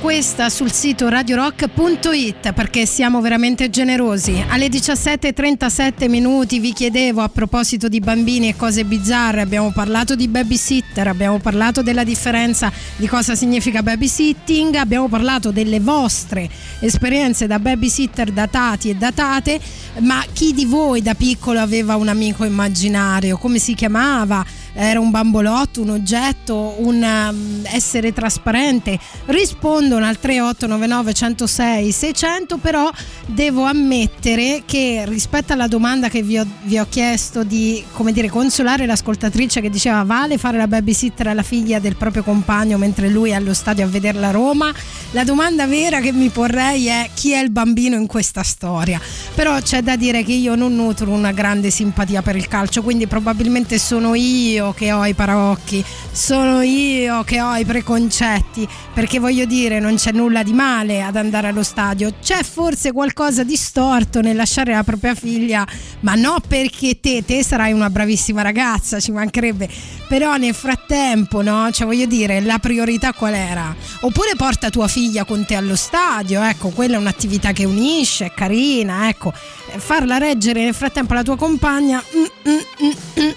Questa sul sito radiorock.it perché siamo veramente generosi. Alle 17.37 minuti vi chiedevo a proposito di bambini e cose bizzarre, abbiamo parlato di babysitter, abbiamo parlato della differenza di cosa significa babysitting, abbiamo parlato delle vostre esperienze da babysitter datati e datate, ma chi di voi da piccolo aveva un amico immaginario? Come si chiamava? Era un bambolotto, un oggetto, un um, essere trasparente? Rispondono al 3899 106 600, però devo ammettere che rispetto alla domanda che vi ho, vi ho chiesto di come dire, consolare l'ascoltatrice che diceva vale fare la babysitter alla figlia del proprio compagno mentre lui è allo stadio a vedere la Roma, la domanda vera che mi porrei è chi è il bambino in questa storia. Però c'è da dire che io non nutro una grande simpatia per il calcio, quindi probabilmente sono io che ho i paraocchi, sono io che ho i preconcetti, perché voglio dire non c'è nulla di male ad andare allo stadio, c'è forse qualcosa di storto nel lasciare la propria figlia, ma no perché te, te sarai una bravissima ragazza, ci mancherebbe, però nel frattempo, no? Cioè voglio dire, la priorità qual era? Oppure porta tua figlia con te allo stadio, ecco, quella è un'attività che unisce, è carina, ecco, farla reggere nel frattempo la tua compagna, mm,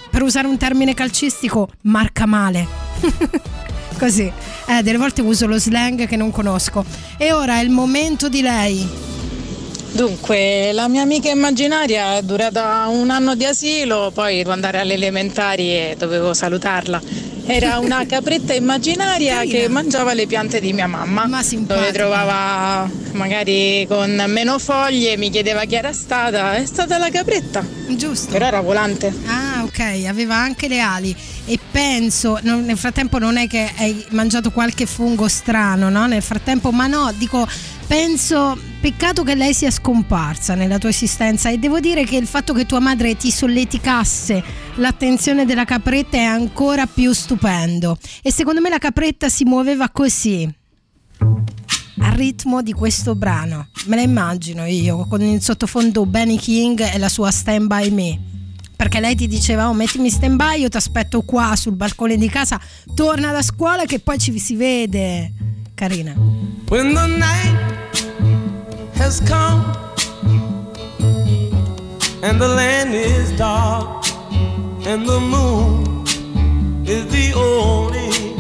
per usare un termine calcistico, marca male. Così, eh, delle volte uso lo slang che non conosco. E ora è il momento di lei. Dunque, la mia amica immaginaria è durata un anno di asilo, poi devo andare alle elementari e dovevo salutarla. Era una capretta immaginaria che mangiava le piante di mia mamma, dove trovava magari con meno foglie, mi chiedeva chi era stata, è stata la capretta. Giusto. Però era volante. Ah, ok, aveva anche le ali e penso, non- nel frattempo non è che hai mangiato qualche fungo strano, no? Nel frattempo, ma no, dico, penso, peccato che lei sia scomparsa nella tua esistenza e devo dire che il fatto che tua madre ti solleticasse l'attenzione della capretta è ancora più stupendo. E secondo me la capretta si muoveva così. Al ritmo di questo brano, me la immagino io con in sottofondo Benny King e la sua Stand By Me perché lei ti diceva oh mettimi stand by io ti aspetto qua sul balcone di casa torna da scuola che poi ci si vede carina When the night has come and the land is dark and the moon is the only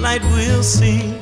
light we'll see.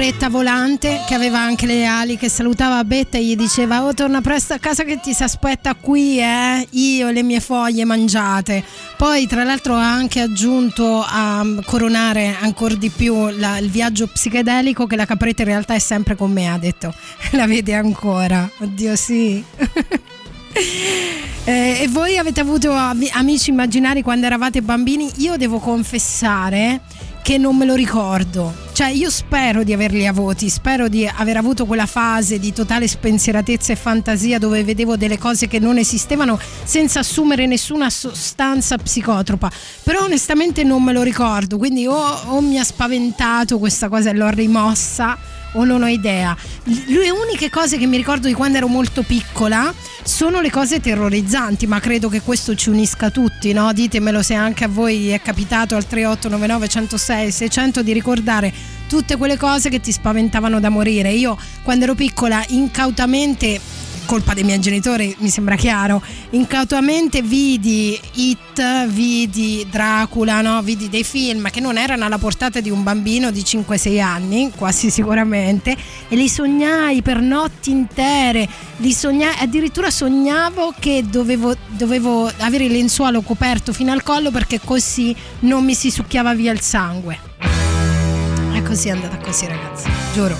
Capretta volante che aveva anche le ali, che salutava Betta e gli diceva oh torna presto a casa che ti si aspetta qui, eh, io e le mie foglie mangiate. Poi tra l'altro ha anche aggiunto a coronare ancora di più la- il viaggio psichedelico che la capretta in realtà è sempre con me, ha detto. La vede ancora. Oddio sì. Eh, e voi avete avuto ami- amici immaginari quando eravate bambini? Io devo confessare che non me lo ricordo. Cioè, io spero di averli avuti, spero di aver avuto quella fase di totale spensieratezza e fantasia dove vedevo delle cose che non esistevano senza assumere nessuna sostanza psicotropa. Però onestamente non me lo ricordo, quindi o, o mi ha spaventato questa cosa e l'ho rimossa o non ho idea. Le uniche cose che mi ricordo di quando ero molto piccola sono le cose terrorizzanti, ma credo che questo ci unisca tutti, no? Ditemelo se anche a voi è capitato al 3899 106 600 di ricordare tutte quelle cose che ti spaventavano da morire. Io quando ero piccola incautamente colpa dei miei genitori, mi sembra chiaro. Incautamente vidi It, vidi Dracula, no? vidi dei film che non erano alla portata di un bambino di 5-6 anni, quasi sicuramente, e li sognai per notti intere. Li sognai, addirittura sognavo che dovevo, dovevo avere il lenzuolo coperto fino al collo perché così non mi si succhiava via il sangue. E così è andata così, ragazzi, giuro.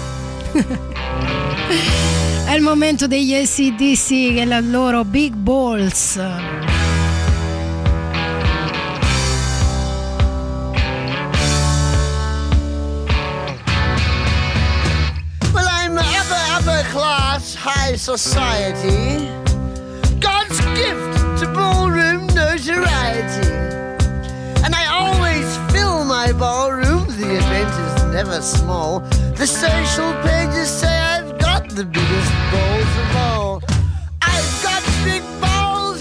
È il momento degli ACDC e la loro Big Balls. Well, I'm upper, upper class, high society. God's gift to ballroom notoriety. And I always fill my ballroom, the event is never small. The social pages say the biggest balls of all. I've got big balls,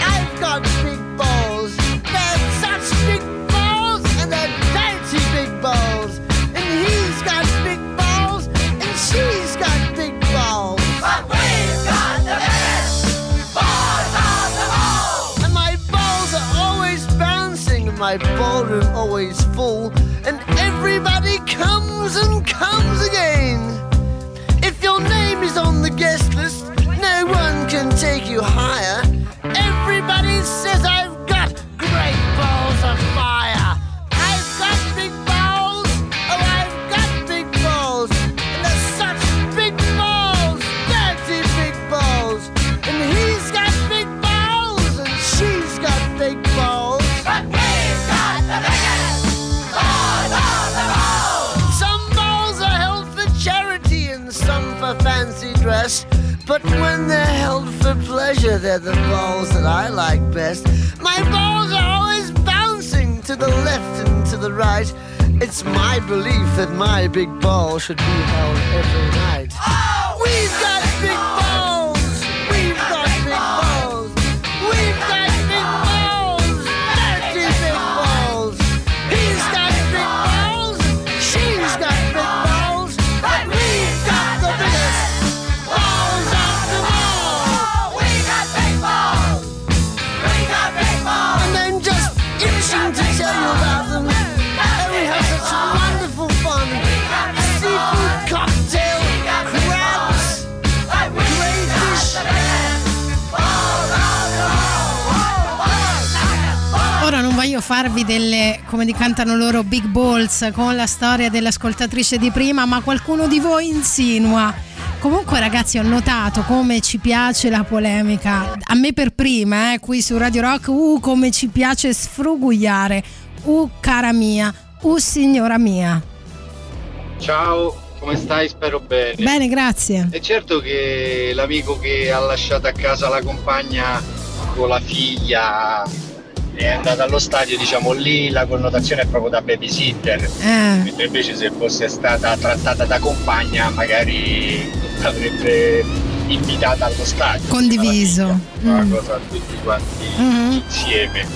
I've got big balls. They're such big balls, and they're dainty big balls. And he's got big balls, and she's got big balls. But we've got the biggest balls of them all. And my balls are always bouncing, and my ballroom always full. And everybody comes and is on the guest list, no one can take you higher. Everybody says I've They're held for pleasure, they're the balls that I like best. My balls are always bouncing to the left and to the right. It's my belief that my big ball should be held every night. Voglio farvi delle, come di cantano loro, big balls con la storia dell'ascoltatrice di prima, ma qualcuno di voi insinua. Comunque ragazzi ho notato come ci piace la polemica, a me per prima, eh, qui su Radio Rock, uh come ci piace sfrugugliare, uh cara mia, uh signora mia. Ciao, come stai? Spero bene. Bene, grazie. È certo che l'amico che ha lasciato a casa la compagna con la figlia è andato allo stadio, diciamo lì la connotazione è proprio da babysitter. Eh. Mentre invece se fosse stata trattata da compagna magari l'avrebbe invitata allo stadio. Condiviso. Una Mm. cosa tutti quanti Mhm. insieme.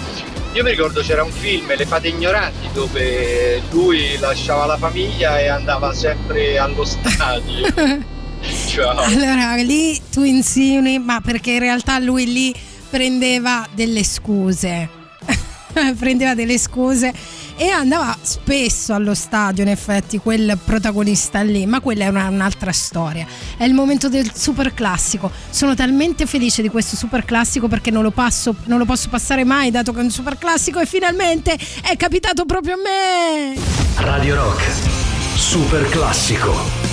Io mi ricordo c'era un film, Le fate ignoranti, dove lui lasciava la famiglia e andava sempre allo stadio. Ciao. Allora lì tu insinui, ma perché in realtà lui lì prendeva delle scuse. prendeva delle scuse e andava spesso allo stadio in effetti quel protagonista lì, ma quella è una, un'altra storia. È il momento del super classico. Sono talmente felice di questo super classico perché non lo, passo, non lo posso passare mai dato che è un super classico e finalmente è capitato proprio a me. Radio Rock, super classico.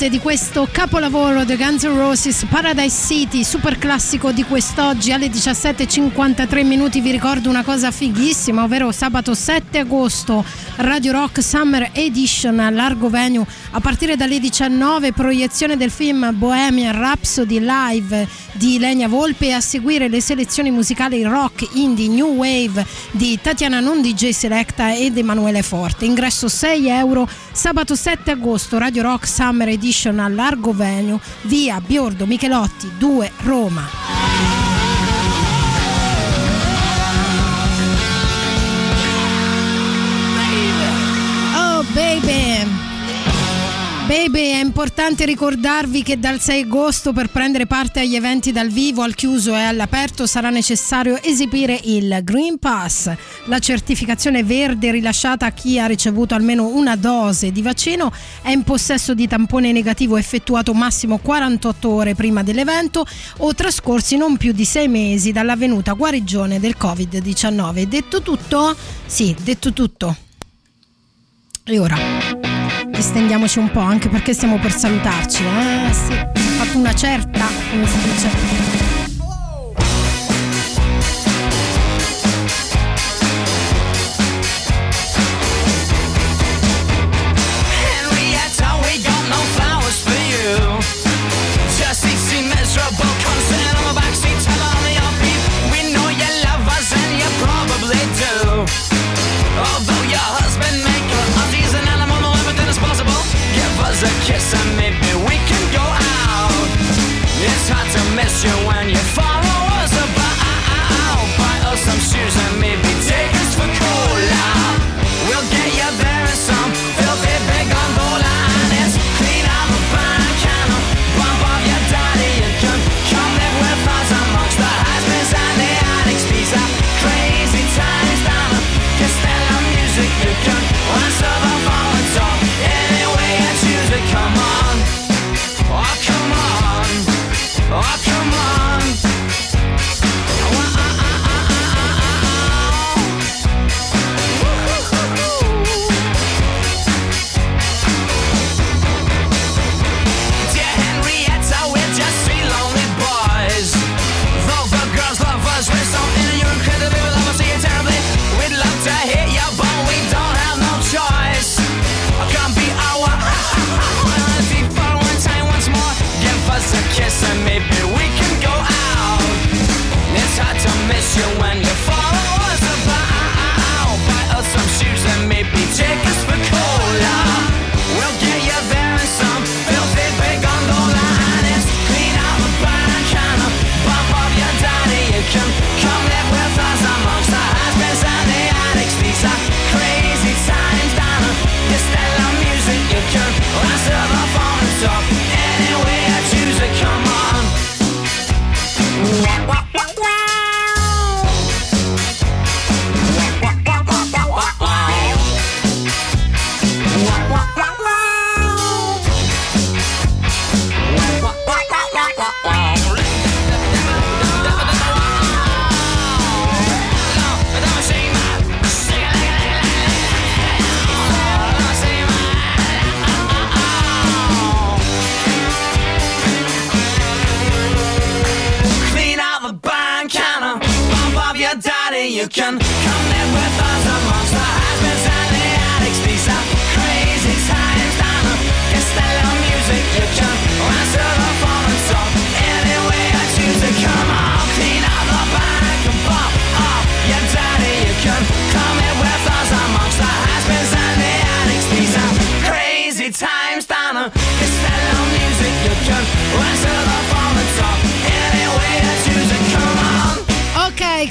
Note di questo capolavoro The Guns N' Roses Paradise City, super classico di quest'oggi alle 17.53 minuti. Vi ricordo una cosa fighissima, ovvero sabato 7 agosto Radio Rock Summer Edition Largo Venue a partire dalle 19 proiezione del film Bohemian Rhapsody Live di Lenia Volpe e a seguire le selezioni musicali rock, indie, new wave di Tatiana Non DJ Selecta ed Emanuele Forte. Ingresso 6 euro sabato 7 agosto Radio Rock Summer Edition a Largo Venue via Biordo Michelotti 2 Roma. Baby, è importante ricordarvi che dal 6 agosto per prendere parte agli eventi dal vivo, al chiuso e all'aperto sarà necessario esibire il Green Pass, la certificazione verde rilasciata a chi ha ricevuto almeno una dose di vaccino, è in possesso di tampone negativo effettuato massimo 48 ore prima dell'evento o trascorsi non più di 6 mesi dall'avvenuta guarigione del Covid-19. Detto tutto? Sì, detto tutto. E ora distendiamoci un po' anche perché stiamo per salutarci. Eh sì, ho fatto una certa, come si dice.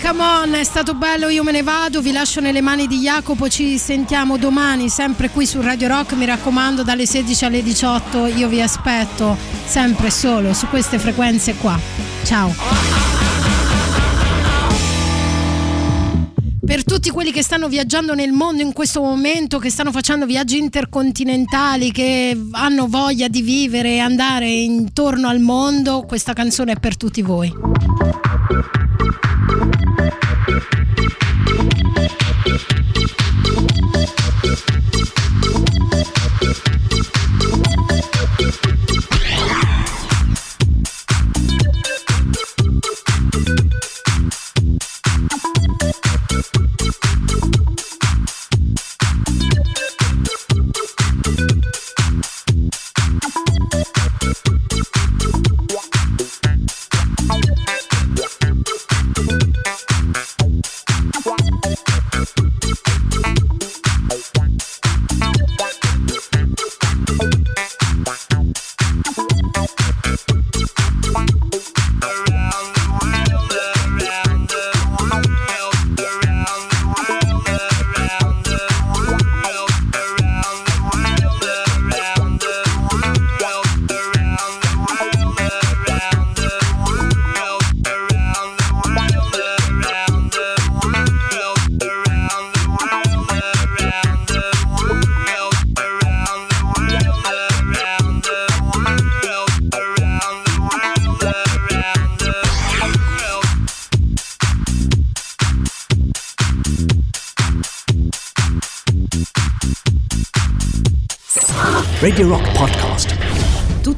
Come on, è stato bello, io me ne vado, vi lascio nelle mani di Jacopo, ci sentiamo domani sempre qui su Radio Rock, mi raccomando dalle 16 alle 18, io vi aspetto sempre solo su queste frequenze qua. Ciao. Per tutti quelli che stanno viaggiando nel mondo in questo momento, che stanno facendo viaggi intercontinentali, che hanno voglia di vivere e andare intorno al mondo, questa canzone è per tutti voi. Yeah.